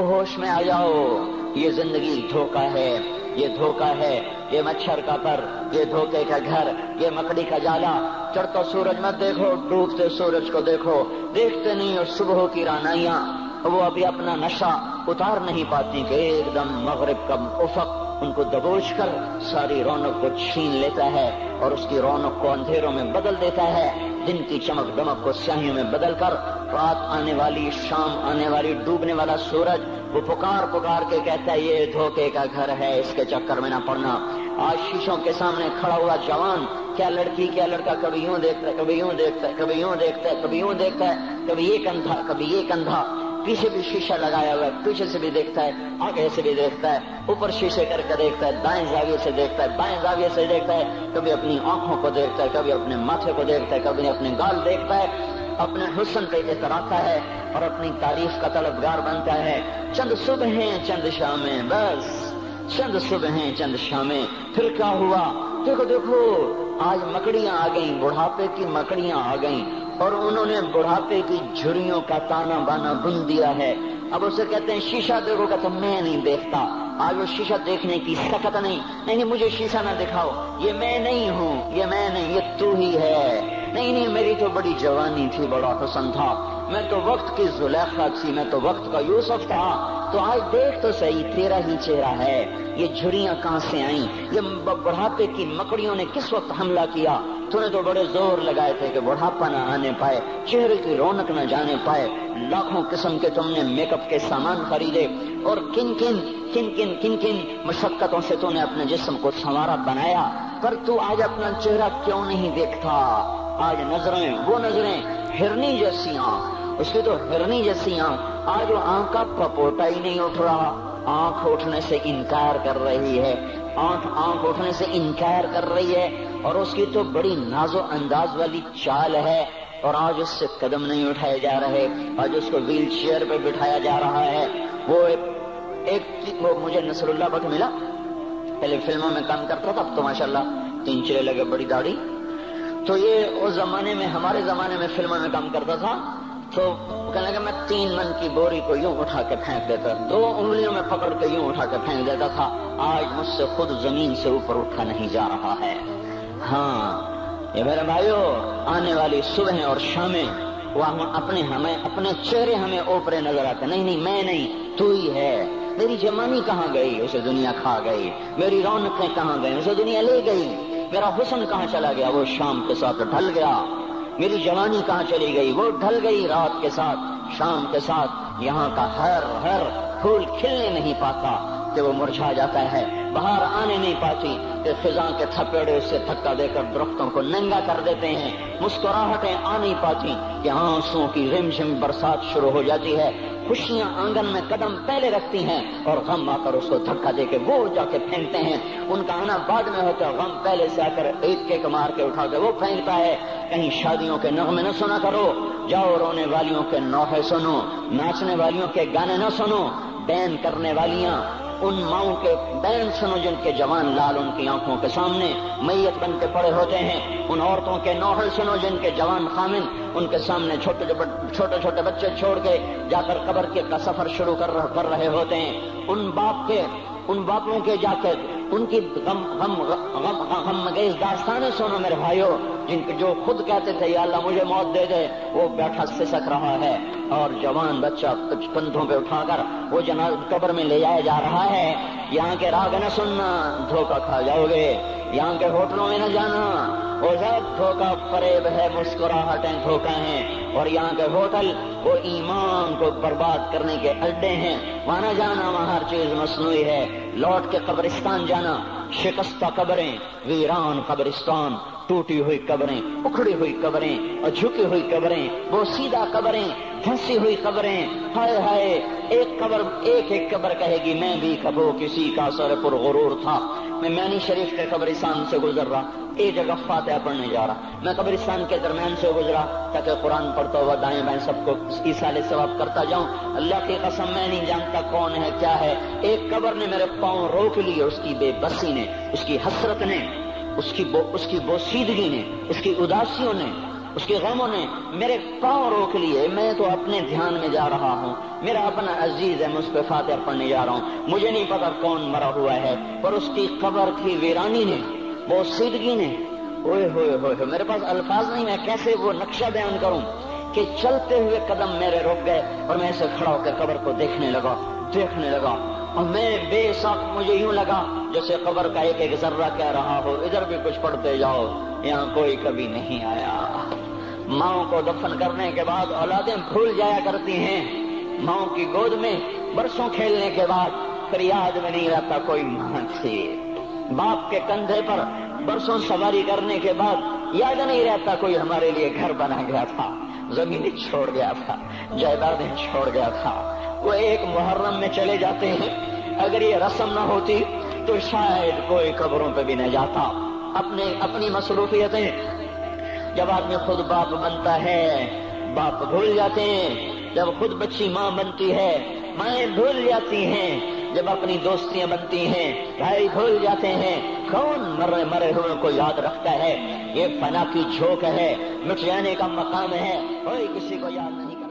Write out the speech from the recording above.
ہوش میں آ جاؤ۔ یہ زندگی دھوکا ہے، یہ دھوکا ہے، یہ مچھر کا پر، یہ دھوکے کا گھر، یہ مکڑی کا جالا۔ چڑھتا سورج مت دیکھو، ڈوبتے سورج کو دیکھو۔ دیکھتے نہیں اور صبح کی رانائیاں۔ وہ ابھی اپنا نشہ اتار نہیں پاتی کہ ایک دم مغرب کا افق ان کو دبوچ کر ساری رونق کو چھین لیتا ہے اور اس کی رونق کو اندھیروں میں بدل دیتا ہے۔ دن کی چمک دمک کو سیاہیوں میں بدل کر رات آنے والی شام آنے والی ڈوبنے والا سورج وہ پکار پکار کے کہتا ہے یہ دھوکے کا گھر ہے اس کے چکر میں نہ پڑنا آج شیشوں کے سامنے کھڑا ہوا جوان کیا لڑکی کیا لڑکا کبھی یوں دیکھتا ہے کبھی یوں دیکھتا ہے کبھی یوں دیکھتا ہے کبھی یوں دیکھتا ہے کبھی یہ کندھا کبھی یہ کندھا پیچھے بھی شیشہ لگایا ہوا ہے پیچھے سے بھی دیکھتا ہے آگے سے بھی دیکھتا ہے اوپر شیشے کر کے دیکھتا ہے دائیں زاویے سے دیکھتا ہے بائیں زاویے سے دیکھتا ہے کبھی اپنی آنکھوں کو دیکھتا ہے کبھی اپنے ماتھے کو دیکھتا ہے کبھی اپنے گال دیکھتا ہے اپنے حسن پہ اتراتا ہے اور اپنی تعریف کا طلبگار بنتا ہے۔ چند صبح ہیں، چند شامیں، بس۔ چند صبح ہیں، چند شامیں۔ پھر کیا ہوا؟ دیکھو دیکھو۔ آج مکڑیاں آ گئیں، بڑھاپے کی مکڑیاں آ گئیں۔ اور انہوں نے بڑھاپے کی جھریوں کا تانا بانا بن دیا ہے۔ اب اسے کہتے ہیں، شیشہ دیکھو کہ میں نہیں دیکھتا۔ آج وہ شیشہ دیکھنے کی سکت نہیں۔ نہیں، مجھے شیشہ نہ دکھاؤ۔ یہ میں نہیں ہوں، یہ میں نہیں، یہ تو ہی ہے۔ نہیں نہیں، میری تو بڑی جوانی تھی، بڑا حسن تھا۔ میں تو وقت کی زلیخا تھی، میں تو وقت کا یوسف تھا۔ تو آج دیکھ تو صحیح، تیرا ہی چہرہ ہے۔ یہ جھڑیاں کہاں سے آئیں؟ یہ بڑھاپے کی مکڑیوں نے کس وقت حملہ کیا؟ تو نے تو بڑے زور لگائے تھے کہ بڑھاپا نہ آنے پائے، چہرے کی رونق نہ جانے پائے۔ لاکھوں قسم کے تم نے میک اپ کے سامان خریدے۔ اور کن کن کن کن کن کن مشقتوں سے تو نے اپنے جسم کو سنوارا بنایا۔ پر تو آج اپنا چہرہ کیوں نہیں دیکھتا؟ آج نظریں وہ نظریں ہرنی جیسی آنکھ اس کی تو ہرنی جیسی آنکھ آج وہ آنکھ کا پپوٹا ہی نہیں اٹھ رہا۔ آنکھ اٹھنے سے انکار کر رہی ہے۔ آنکھ آنکھ اٹھنے سے انکار کر رہی ہے۔ اور اس کی تو بڑی ناز و انداز والی چال ہے۔ اور آج اس سے قدم نہیں اٹھائے جا رہے۔ آج اس کو ویل چیئر پہ بٹھایا جا رہا ہے۔ وہ ایک وہ مجھے نصر اللہ بٹ ملا۔ پہلے فلموں میں کام کرتا تھا، اب تو ماشاء اللہ تین چلے لگے، بڑی داڑھی۔ تو یہ اس زمانے میں، ہمارے زمانے میں فلموں میں کام کرتا تھا، تو کہنے لگا میں تین من کی بوری کو یوں اٹھا کے پھینک دیتا، دو انگلیوں میں پکڑ کے یوں اٹھا کے پھینک دیتا تھا، آج مجھ سے خود زمین سے اوپر اٹھا نہیں جا رہا ہے۔ ہاں یہ میرے بھائیو، آنے والی صبح اور شامیں وہ اپنے ہمیں، اپنے چہرے ہمیں اوپرے نظر آتے۔ نہیں نہیں، میں نہیں، تو ہی ہے۔ میری جمانی کہاں گئی؟ اسے دنیا کھا گئی۔ میری رونقیں کہاں گئی اسے دنیا لے گئی۔ میرا حسن کہاں چلا گیا؟ وہ شام کے ساتھ ڈھل گیا۔ میری جوانی کہاں چلی گئی؟ وہ ڈھل گئی رات کے ساتھ، شام کے ساتھ۔ یہاں کا ہر ہر پھول کھلنے نہیں پاتا کہ وہ مرجھا جاتا ہے۔ باہر آنے نہیں پاتی کہ خزاں کے تھپیڑے سے دھکا دے کر درختوں کو ننگا کر دیتے ہیں۔ مسکراہٹیں آ نہیں پاتی کہ آنسوں کی رم جھم برسات شروع ہو جاتی ہے۔ خوشیاں آنگن میں قدم پہلے رکھتی ہیں اور غم آ کر اس کو دھکا دے کے وہ جا کے پھینکتے ہیں۔ ان کا آنا بعد میں ہوتا ہے غم پہلے سے آ کر ایک کے مار کے اٹھا کے وہ پھینکتا ہے۔ کہیں شادیوں کے نغمے نہ سنا کرو۔ جاؤ رونے والیوں کے نوحے سنو۔ ناچنے والیوں کے گانے نہ سنو۔ بین کرنے والیاں ان ماؤں کے بین سنو جن کے جوان لال ان کی آنکھوں کے سامنے میت بن کے پڑے ہوتے ہیں، ان عورتوں کے نوہر سنو جن کے جوان خامن ان کے سامنے چھوٹے چھوٹے چھوٹے بچے چھوڑ کے جا کر قبر کے کا سفر شروع کر رہے ہوتے ہیں۔ ان باپ کے ان باپوں کے جا کے ان کی غم غم غم غم مگیز داستانیں سنو میرے بھائیوں جن کے جو خود کہتے تھے، یا اللہ مجھے موت دے دے، وہ بیٹھا سسک رہا ہے اور جوان بچہ کچھ کندھوں پہ اٹھا کر وہ جناز قبر میں لے جایا جا رہا ہے۔ یہاں کے راگ نہ سننا، دھوکہ کھا جاؤ گے۔ یہاں کے ہوٹلوں میں نہ جانا۔ وہ سب دھوکہ فریب ہے، مسکراہٹیں دھوکہ ہیں۔ اور یہاں کے ہوٹل، وہ ایمان کو برباد کرنے کے اڈے ہیں۔ وہاں نہ جانا، وہاں ہر چیز مصنوعی ہے۔ لوٹ کے قبرستان جانا، شکستہ قبریں، ویران قبرستان۔ ٹوٹی ہوئی قبریں، اکھڑی ہوئی قبریں، اور جھکی ہوئی قبریں، وہ سیدھا قبریں پھنسی ہوئی قبریں۔ ہائے ہائے، ایک قبر، ایک ایک قبر کہے گی، میں بھی کبو کسی کا سر پر غرور تھا۔ میں مینی شریف کے قبرستان سے گزر رہا ایک جگہ فاتحہ پڑھنے جا رہا۔ میں قبرستان کے درمیان سے گزرا، تاکہ قرآن پڑھتا ہوا دائیں بائیں سب کو عیسال ثواب کرتا جاؤں۔ اللہ کی قسم، میں نہیں جانتا کون ہے، کیا ہے۔ ایک قبر نے میرے پاؤں روک لی اس کی بے بسی نے، اس کی حسرت نے۔ اس کی بو اس کی بوسیدگی نے، اس کی اداسیوں نے، اس کے غموں نے میرے پاؤں روک لیے۔ میں تو اپنے دھیان میں جا رہا ہوں۔ میرا اپنا عزیز ہے میں اس پہ فاتح پڑھنے جا رہا ہوں۔ مجھے نہیں پتا کون مرا ہوا ہے، پر اس کی قبر کی ویرانی نے وہ سیدگی نے ہوئے ہوئے ہوئے، میرے پاس الفاظ نہیں، میں کیسے وہ نقشہ بیان کروں کہ چلتے ہوئے قدم میرے رک گئے اور میں اسے کھڑا ہو کے قبر کو دیکھنے لگا دیکھنے لگا۔ اور میں بے شک مجھے یوں لگا جیسے قبر کا ایک ایک ذرہ کہہ رہا ہو، ادھر بھی کچھ پڑھتے جاؤ، یہاں کوئی کبھی نہیں آیا۔ ماؤں کو دفن کرنے کے بعد اولادیں بھول جایا کرتی ہیں۔ ماؤں کی گود میں برسوں کھیلنے کے بعد پھر یاد میں نہیں رہتا کوئی ماں تھی۔ باپ کے کندھے پر برسوں سواری کرنے کے بعد یاد نہیں رہتا کوئی ہمارے لیے گھر بنا گیا تھا زمین چھوڑ گیا تھا، جائیدادیں چھوڑ گیا تھا۔ وہ ایک محرم میں چلے جاتے ہیں۔ اگر یہ رسم نہ ہوتی تو شاید کوئی قبروں پہ بھی نہ جاتا۔ اپنے اپنی مصروفیتیں۔ جب آدمی خود باپ بنتا ہے، باپ بھول جاتے ہیں۔ جب خود بچی ماں بنتی ہے، مائیں بھول جاتی ہیں۔ جب اپنی دوستیاں بنتی ہیں، بھائی بھول جاتے ہیں۔ کون مرے مرے ہوئے کو یاد رکھتا ہے؟ یہ فنا کی جھوک ہے، مٹ جانے کا مقام ہے۔ کوئی کسی کو یاد نہیں کرتا۔